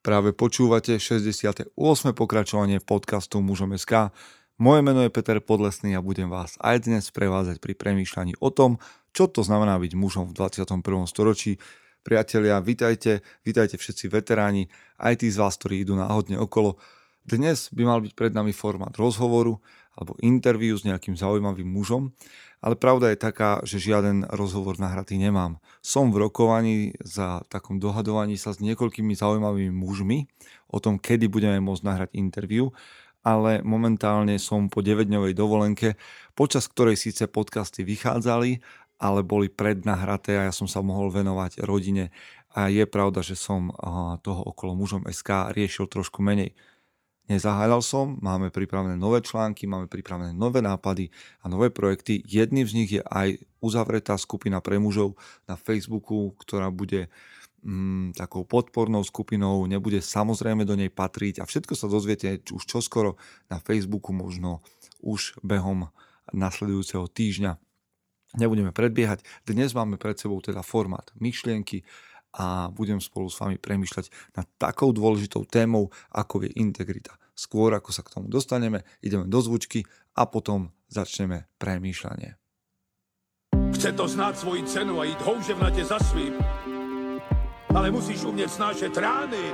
Práve počúvate 68. pokračovanie podcastu Mužom SK. Moje meno je Peter Podlesný a budem vás aj dnes prevázať pri premýšľaní o tom, čo to znamená byť mužom v 21. storočí. Priatelia, vitajte, vitajte všetci veteráni, aj tí z vás, ktorí idú náhodne okolo. Dnes by mal byť pred nami formát rozhovoru alebo interviu s nejakým zaujímavým mužom ale pravda je taká, že žiaden rozhovor nahratý nemám. Som v rokovaní za takom dohadovaní sa s niekoľkými zaujímavými mužmi o tom, kedy budeme môcť nahrať interviu, ale momentálne som po 9-dňovej dovolenke, počas ktorej síce podcasty vychádzali, ale boli prednahraté a ja som sa mohol venovať rodine a je pravda, že som toho okolo mužom SK riešil trošku menej. Nezaháľal som, máme pripravené nové články, máme pripravené nové nápady a nové projekty. Jedným z nich je aj uzavretá skupina pre mužov na Facebooku, ktorá bude mm, takou podpornou skupinou, nebude samozrejme do nej patriť a všetko sa dozviete už čoskoro na Facebooku, možno už behom nasledujúceho týždňa. Nebudeme predbiehať. Dnes máme pred sebou teda formát myšlienky, a budem spolu s vami premyšľať nad takou dôležitou témou, ako je integrita. Skôr ako sa k tomu dostaneme, ideme do zvučky a potom začneme premýšľanie. Chce to znáť svoji cenu a ísť houževnate za svým. Ale musíš umieť snášať rány.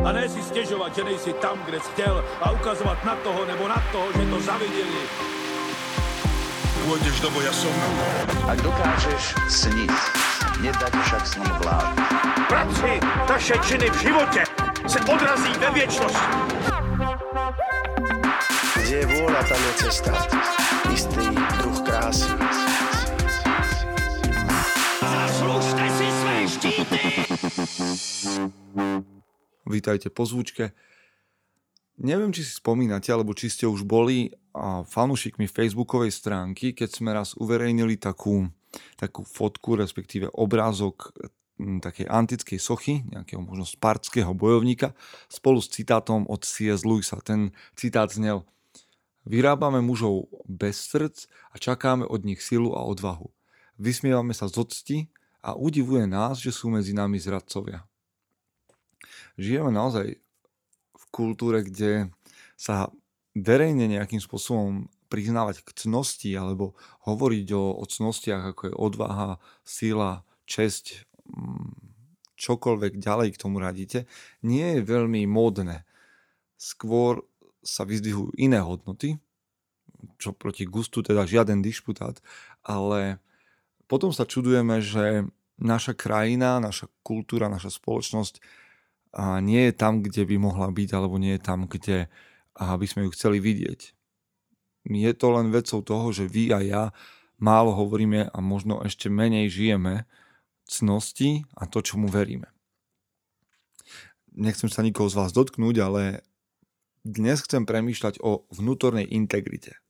A ne si stiežovať, že nejsi tam, kde si chcel a ukazovať na toho nebo na toho, že to zavideli. Pôjdeš do boja som. Ak dokážeš sniť, nedať však s ním vlád. Práci taše činy v živote se odrazí ve věčnosti. Kde je vôľa, tam je cesta. Istý druh krásy. Zaslužte si své štíty! Vítajte po zvučke. Neviem, či si spomínate, alebo či ste už boli fanúšikmi facebookovej stránky, keď sme raz uverejnili takú, takú fotku, respektíve obrázok takej antickej sochy, nejakého možno spartského bojovníka, spolu s citátom od C.S. Lewisa. Ten citát znel Vyrábame mužov bez srdc a čakáme od nich silu a odvahu. Vysmievame sa z octi a udivuje nás, že sú medzi nami zradcovia. Žijeme naozaj v kultúre, kde sa verejne nejakým spôsobom priznávať k cnosti alebo hovoriť o, o cnostiach, ako je odvaha, sila, česť, čokoľvek ďalej k tomu radíte, nie je veľmi módne. Skôr sa vyzdvihujú iné hodnoty, čo proti gustu teda žiaden dišputát, ale potom sa čudujeme, že naša krajina, naša kultúra, naša spoločnosť nie je tam, kde by mohla byť, alebo nie je tam, kde by sme ju chceli vidieť. Je to len vecou toho, že vy a ja málo hovoríme a možno ešte menej žijeme cnosti a to, čo mu veríme. Nechcem sa nikoho z vás dotknúť, ale dnes chcem premýšľať o vnútornej integrite.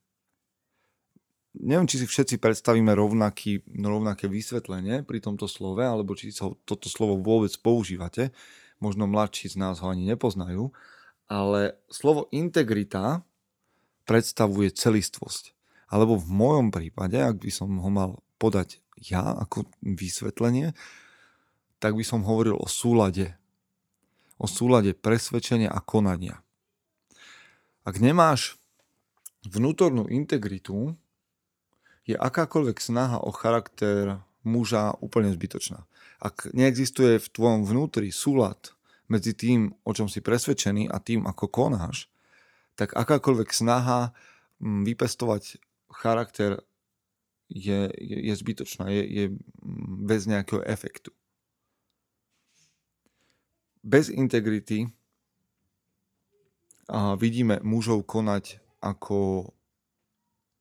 Neviem, či si všetci predstavíme rovnaký, rovnaké vysvetlenie pri tomto slove, alebo či sa toto slovo vôbec používate. Možno mladší z nás ho ani nepoznajú. Ale slovo integrita predstavuje celistvosť. Alebo v mojom prípade, ak by som ho mal podať ja ako vysvetlenie, tak by som hovoril o súlade. O súlade presvedčenia a konania. Ak nemáš vnútornú integritu, je akákoľvek snaha o charakter muža úplne zbytočná. Ak neexistuje v tvojom vnútri súlad medzi tým, o čom si presvedčený a tým, ako konáš, tak akákoľvek snaha mm, vypestovať charakter je, je, je zbytočná, je, je bez nejakého efektu. Bez integrity a vidíme mužov konať ako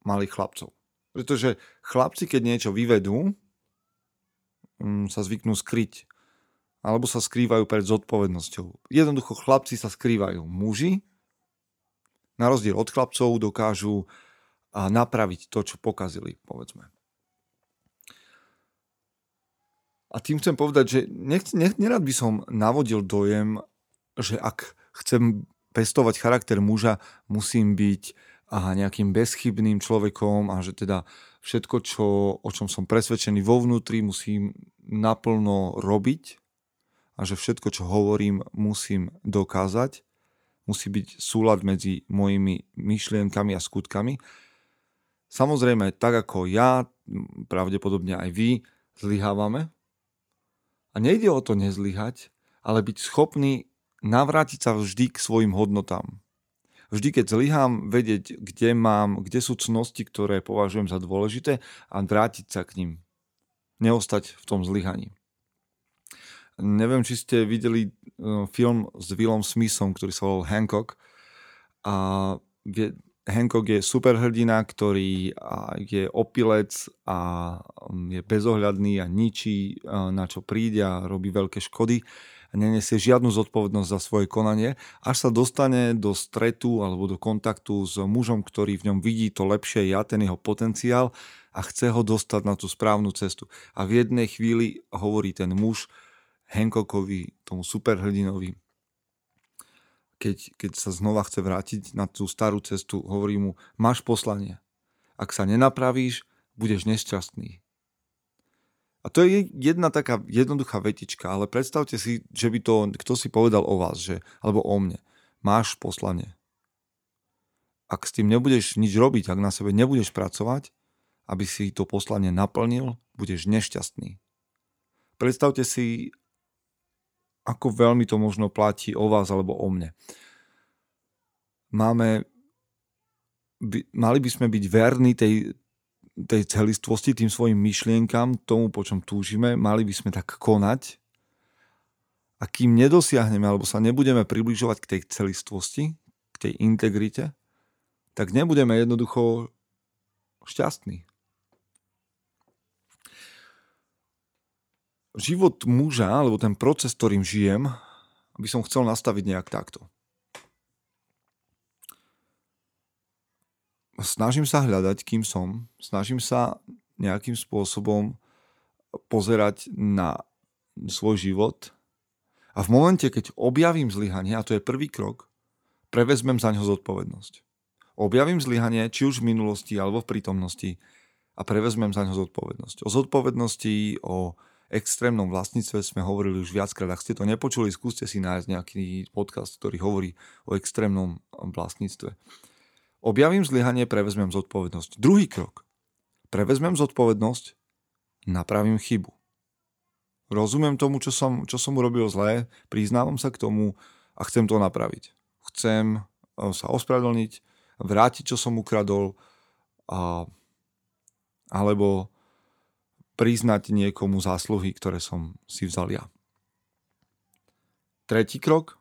malých chlapcov. Pretože chlapci, keď niečo vyvedú, mm, sa zvyknú skryť. Alebo sa skrývajú pred zodpovednosťou. Jednoducho chlapci sa skrývajú. Muži, na rozdiel od chlapcov, dokážu a napraviť to, čo pokazili, povedzme. A tým chcem povedať, že nech, nech, nerad by som navodil dojem, že ak chcem pestovať charakter muža, musím byť aha, nejakým bezchybným človekom a že teda všetko, čo, o čom som presvedčený vo vnútri, musím naplno robiť a a že všetko, čo hovorím, musím dokázať. Musí byť súlad medzi mojimi myšlienkami a skutkami. Samozrejme, tak ako ja, pravdepodobne aj vy, zlyhávame. A nejde o to nezlyhať, ale byť schopný navrátiť sa vždy k svojim hodnotám. Vždy, keď zlyhám, vedieť, kde mám, kde sú cnosti, ktoré považujem za dôležité a vrátiť sa k nim. Neostať v tom zlyhaní. Neviem, či ste videli e, film s Willom Smithom, ktorý sa volal Hancock. A Hancock je superhrdina, ktorý je opilec a je bezohľadný a ničí, na čo príde a robí veľké škody a nenesie žiadnu zodpovednosť za svoje konanie, až sa dostane do stretu alebo do kontaktu s mužom, ktorý v ňom vidí to lepšie ja, ten jeho potenciál a chce ho dostať na tú správnu cestu. A v jednej chvíli hovorí ten muž Hancockovi, tomu superhrdinovi, keď, keď sa znova chce vrátiť na tú starú cestu, hovorí mu, máš poslanie. Ak sa nenapravíš, budeš nešťastný. A to je jedna taká jednoduchá vetička, ale predstavte si, že by to kto si povedal o vás, že, alebo o mne. Máš poslanie. Ak s tým nebudeš nič robiť, ak na sebe nebudeš pracovať, aby si to poslanie naplnil, budeš nešťastný. Predstavte si, ako veľmi to možno platí o vás alebo o mne. Máme, by, mali by sme byť verní tej, tej celistvosti, tým svojim myšlienkam, tomu, po čom túžime, mali by sme tak konať. A kým nedosiahneme, alebo sa nebudeme približovať k tej celistvosti, k tej integrite, tak nebudeme jednoducho šťastní. Život muža, alebo ten proces, ktorým žijem, by som chcel nastaviť nejak takto. snažím sa hľadať, kým som, snažím sa nejakým spôsobom pozerať na svoj život a v momente, keď objavím zlyhanie, a to je prvý krok, prevezmem za ňo zodpovednosť. Objavím zlyhanie, či už v minulosti alebo v prítomnosti a prevezmem za ňo zodpovednosť. O zodpovednosti, o extrémnom vlastníctve sme hovorili už viackrát. Ak ste to nepočuli, skúste si nájsť nejaký podcast, ktorý hovorí o extrémnom vlastníctve. Objavím zlyhanie, prevezmem zodpovednosť. Druhý krok. Prevezmem zodpovednosť, napravím chybu. Rozumiem tomu, čo som, čo som urobil zlé, priznávam sa k tomu a chcem to napraviť. Chcem e, sa ospravedlniť, vrátiť, čo som ukradol, a, alebo priznať niekomu zásluhy, ktoré som si vzal ja. Tretí krok,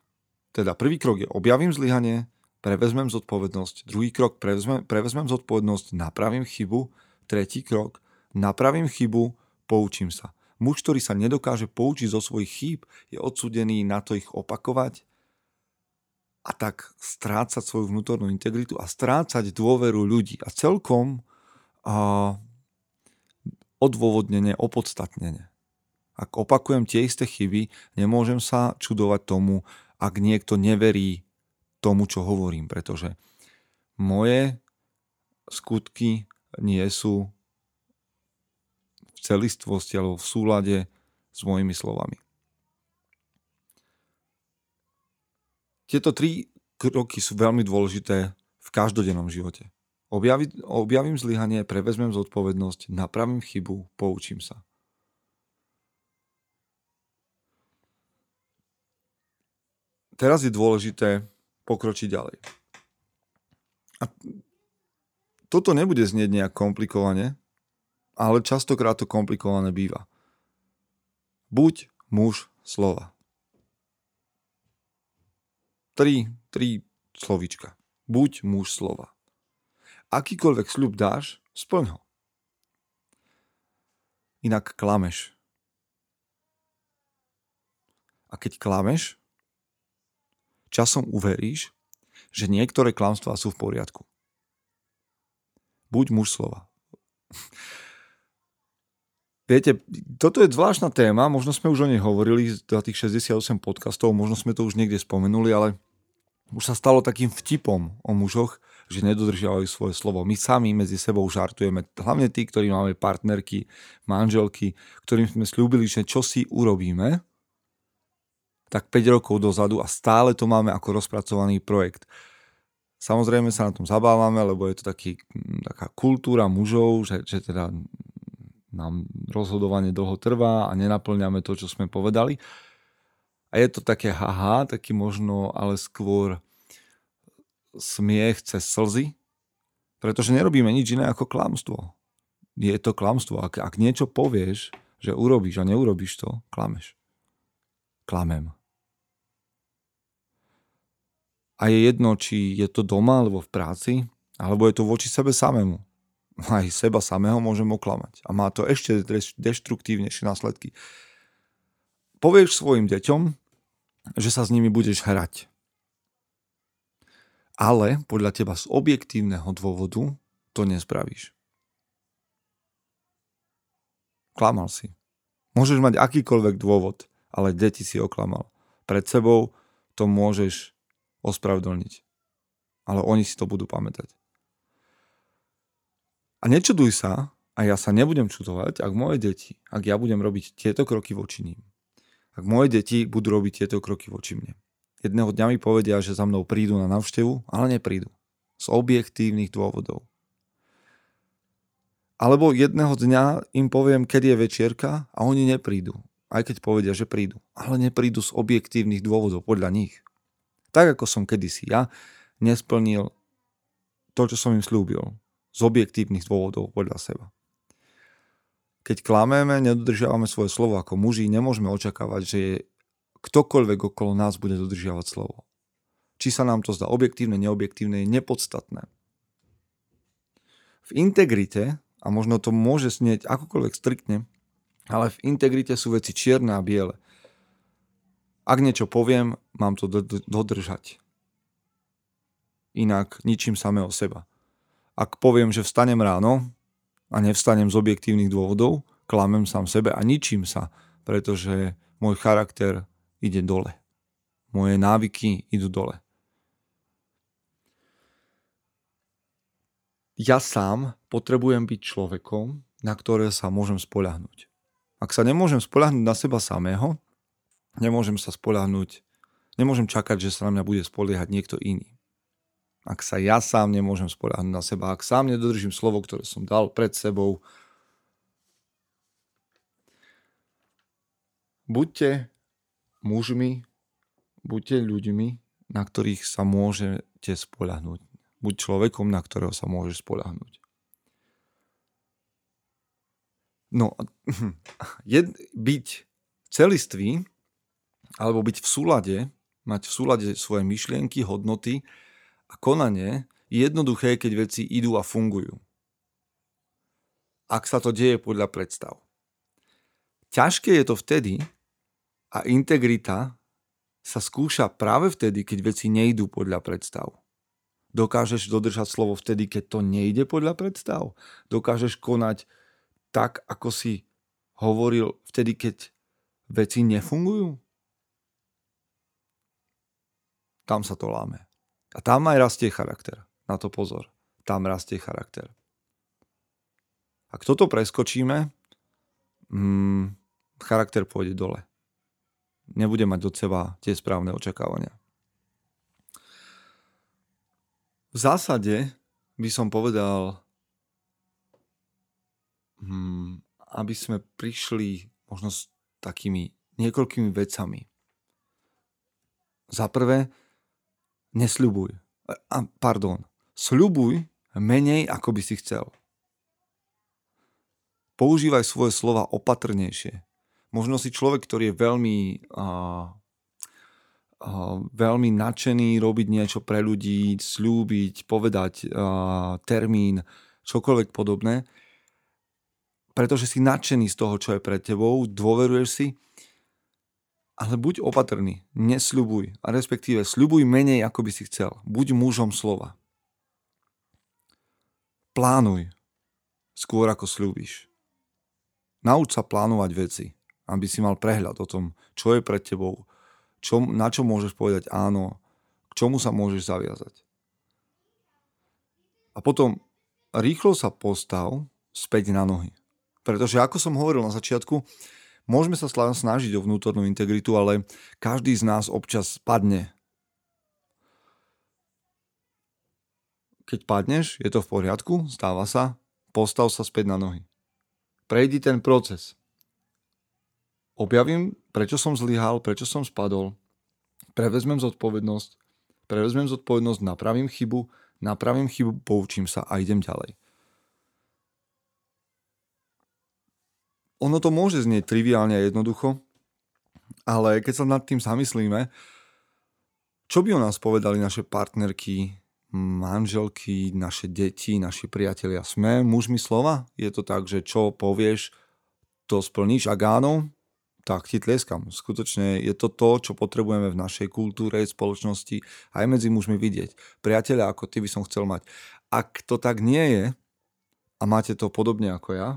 teda prvý krok je objavím zlyhanie, prevezmem zodpovednosť. Druhý krok, prevezmem, prevezmem zodpovednosť, napravím chybu. Tretí krok, napravím chybu, poučím sa. Muž, ktorý sa nedokáže poučiť zo svojich chýb, je odsudený na to ich opakovať a tak strácať svoju vnútornú integritu a strácať dôveru ľudí. A celkom a, odôvodnenie, opodstatnenie. Ak opakujem tie isté chyby, nemôžem sa čudovať tomu, ak niekto neverí tomu, čo hovorím, pretože moje skutky nie sú v celistvosti alebo v súlade s mojimi slovami. Tieto tri kroky sú veľmi dôležité v každodennom živote. Objavi, objavím zlyhanie, prevezmem zodpovednosť, napravím chybu, poučím sa. Teraz je dôležité pokročiť ďalej. A toto nebude znieť nejak komplikovane, ale častokrát to komplikované býva. Buď muž slova. Tri, tri slovička. Buď muž slova. Akýkoľvek sľub dáš, splň ho. Inak klameš. A keď klameš, časom uveríš, že niektoré klamstvá sú v poriadku. Buď muž slova. Viete, toto je zvláštna téma, možno sme už o nej hovorili za tých 68 podcastov, možno sme to už niekde spomenuli, ale už sa stalo takým vtipom o mužoch, že nedodržiavajú svoje slovo. My sami medzi sebou žartujeme, hlavne tí, ktorí máme partnerky, manželky, ktorým sme slúbili, že čo si urobíme tak 5 rokov dozadu a stále to máme ako rozpracovaný projekt. Samozrejme sa na tom zabávame, lebo je to taký, taká kultúra mužov, že, že teda nám rozhodovanie dlho trvá a nenaplňame to, čo sme povedali. A je to také haha, taký možno, ale skôr smiech cez slzy, pretože nerobíme nič iné ako klamstvo. Je to klamstvo. Ak, ak niečo povieš, že urobíš a neurobíš to, klameš. Klamem. A je jedno, či je to doma alebo v práci, alebo je to voči sebe samému. Aj seba samého môžem oklamať. A má to ešte deštruktívnejšie následky. Povieš svojim deťom, že sa s nimi budeš hrať. Ale podľa teba z objektívneho dôvodu to nespravíš. Klamal si. Môžeš mať akýkoľvek dôvod, ale deti si oklamal. Pred sebou to môžeš ospravedlniť. Ale oni si to budú pamätať. A nečuduj sa, a ja sa nebudem čudovať, ak moje deti, ak ja budem robiť tieto kroky voči ním. Ak moje deti budú robiť tieto kroky voči mne. Jedného dňa mi povedia, že za mnou prídu na návštevu, ale neprídu. Z objektívnych dôvodov. Alebo jedného dňa im poviem, kedy je večierka a oni neprídu. Aj keď povedia, že prídu. Ale neprídu z objektívnych dôvodov podľa nich. Tak ako som kedysi ja nesplnil to, čo som im slúbil. Z objektívnych dôvodov podľa seba. Keď klameme, nedodržiavame svoje slovo ako muži, nemôžeme očakávať, že ktokoľvek okolo nás bude dodržiavať slovo. Či sa nám to zdá objektívne, neobjektívne, je nepodstatné. V integrite a možno to môže snieť akokoľvek striktne, ale v integrite sú veci čierne a biele. Ak niečo poviem, mám to dodržať. Inak ničím samého seba. Ak poviem, že vstanem ráno a nevstanem z objektívnych dôvodov, klamem sám sebe a ničím sa, pretože môj charakter ide dole. Moje návyky idú dole. ja sám potrebujem byť človekom, na ktoré sa môžem spoľahnúť. Ak sa nemôžem spoľahnúť na seba samého, nemôžem sa spoľahnúť, nemôžem čakať, že sa na mňa bude spoliehať niekto iný. Ak sa ja sám nemôžem spoľahnúť na seba, ak sám nedodržím slovo, ktoré som dal pred sebou, buďte mužmi, buďte ľuďmi, na ktorých sa môžete spoľahnúť. Buď človekom, na ktorého sa môžeš spolahnuť. No, jed, byť celistvý, alebo byť v súlade, mať v súlade svoje myšlienky, hodnoty a konanie je jednoduché, keď veci idú a fungujú. Ak sa to deje podľa predstav. Ťažké je to vtedy a integrita sa skúša práve vtedy, keď veci nejdú podľa predstav. Dokážeš dodržať slovo vtedy, keď to nejde podľa predstav. Dokážeš konať tak, ako si hovoril vtedy, keď veci nefungujú. Tam sa to láme. A tam aj rastie charakter. Na to pozor. Tam rastie charakter. Ak toto preskočíme, hmm, charakter pôjde dole. Nebude mať od seba tie správne očakávania. V zásade by som povedal, hmm, aby sme prišli možno s takými niekoľkými vecami. Za prvé, nesľubuj. A, pardon, sľubuj menej, ako by si chcel. Používaj svoje slova opatrnejšie. Možno si človek, ktorý je veľmi uh, veľmi nadšený robiť niečo pre ľudí, slúbiť, povedať uh, termín, čokoľvek podobné, pretože si nadšený z toho, čo je pred tebou, dôveruješ si, ale buď opatrný, nesľubuj, a respektíve sľubuj menej, ako by si chcel. Buď mužom slova. Plánuj, skôr ako slúbiš. Nauč sa plánovať veci, aby si mal prehľad o tom, čo je pred tebou, čo, na čo môžeš povedať áno, k čomu sa môžeš zaviazať. A potom rýchlo sa postav späť na nohy. Pretože ako som hovoril na začiatku, Môžeme sa snažiť o vnútornú integritu, ale každý z nás občas padne. Keď padneš, je to v poriadku, stáva sa, postav sa späť na nohy. Prejdi ten proces. Objavím, prečo som zlyhal, prečo som spadol, prevezmem zodpovednosť, prevezmem zodpovednosť, napravím chybu, napravím chybu, poučím sa a idem ďalej. Ono to môže znieť triviálne a jednoducho, ale keď sa nad tým zamyslíme, čo by o nás povedali naše partnerky, manželky, naše deti, naši priatelia? Sme mužmi slova? Je to tak, že čo povieš, to splníš? Ak áno, tak ti tlieskam. Skutočne je to to, čo potrebujeme v našej kultúre, spoločnosti, aj medzi mužmi vidieť. Priateľa ako ty by som chcel mať. Ak to tak nie je, a máte to podobne ako ja,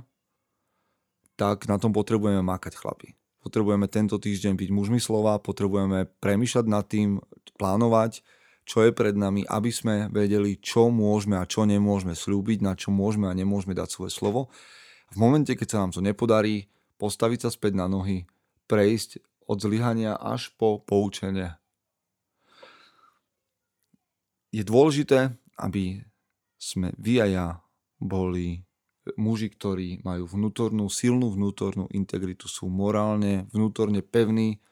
tak na tom potrebujeme mákať chlapi. Potrebujeme tento týždeň byť mužmi slova, potrebujeme premýšľať nad tým, plánovať, čo je pred nami, aby sme vedeli, čo môžeme a čo nemôžeme slúbiť, na čo môžeme a nemôžeme dať svoje slovo. V momente, keď sa nám to nepodarí, postaviť sa späť na nohy, prejsť od zlyhania až po poučenie. Je dôležité, aby sme vy a ja boli muži, ktorí majú vnútornú, silnú vnútornú integritu, sú morálne, vnútorne pevní,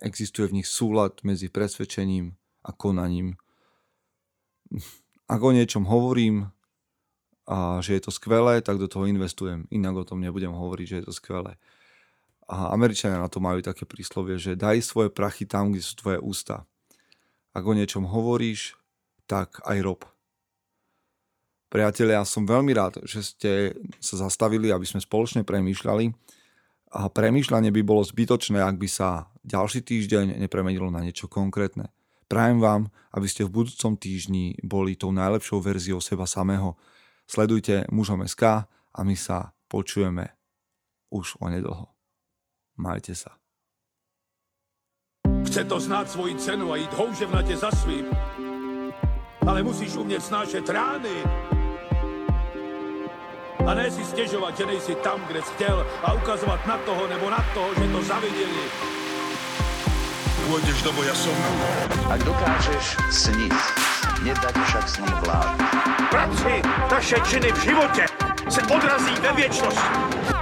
existuje v nich súlad medzi presvedčením a konaním. Ak o niečom hovorím a že je to skvelé, tak do toho investujem. Inak o tom nebudem hovoriť, že je to skvelé. A Američania na to majú také príslovie, že daj svoje prachy tam, kde sú tvoje ústa. Ak o niečom hovoríš, tak aj rob. Priatelia, ja som veľmi rád, že ste sa zastavili, aby sme spoločne premýšľali. A premýšľanie by bolo zbytočné, ak by sa ďalší týždeň nepremenilo na niečo konkrétne. Prajem vám, aby ste v budúcom týždni boli tou najlepšou verziou seba samého. Sledujte mužom SK a my sa počujeme už onedlho. Majte sa. Chce to znát svoji cenu a jít houževnatě za svým. Ale musíš umět snášet rány. A ne si stěžovat, že nejsi tam, kde jsi chtěl a ukazovat na toho nebo na toho, že to zaviděli. Pôjdeš do boja som. Ak dokážeš sniť, nedať však sním vlád. Práci taše činy v životě se odrazí ve věčnosti.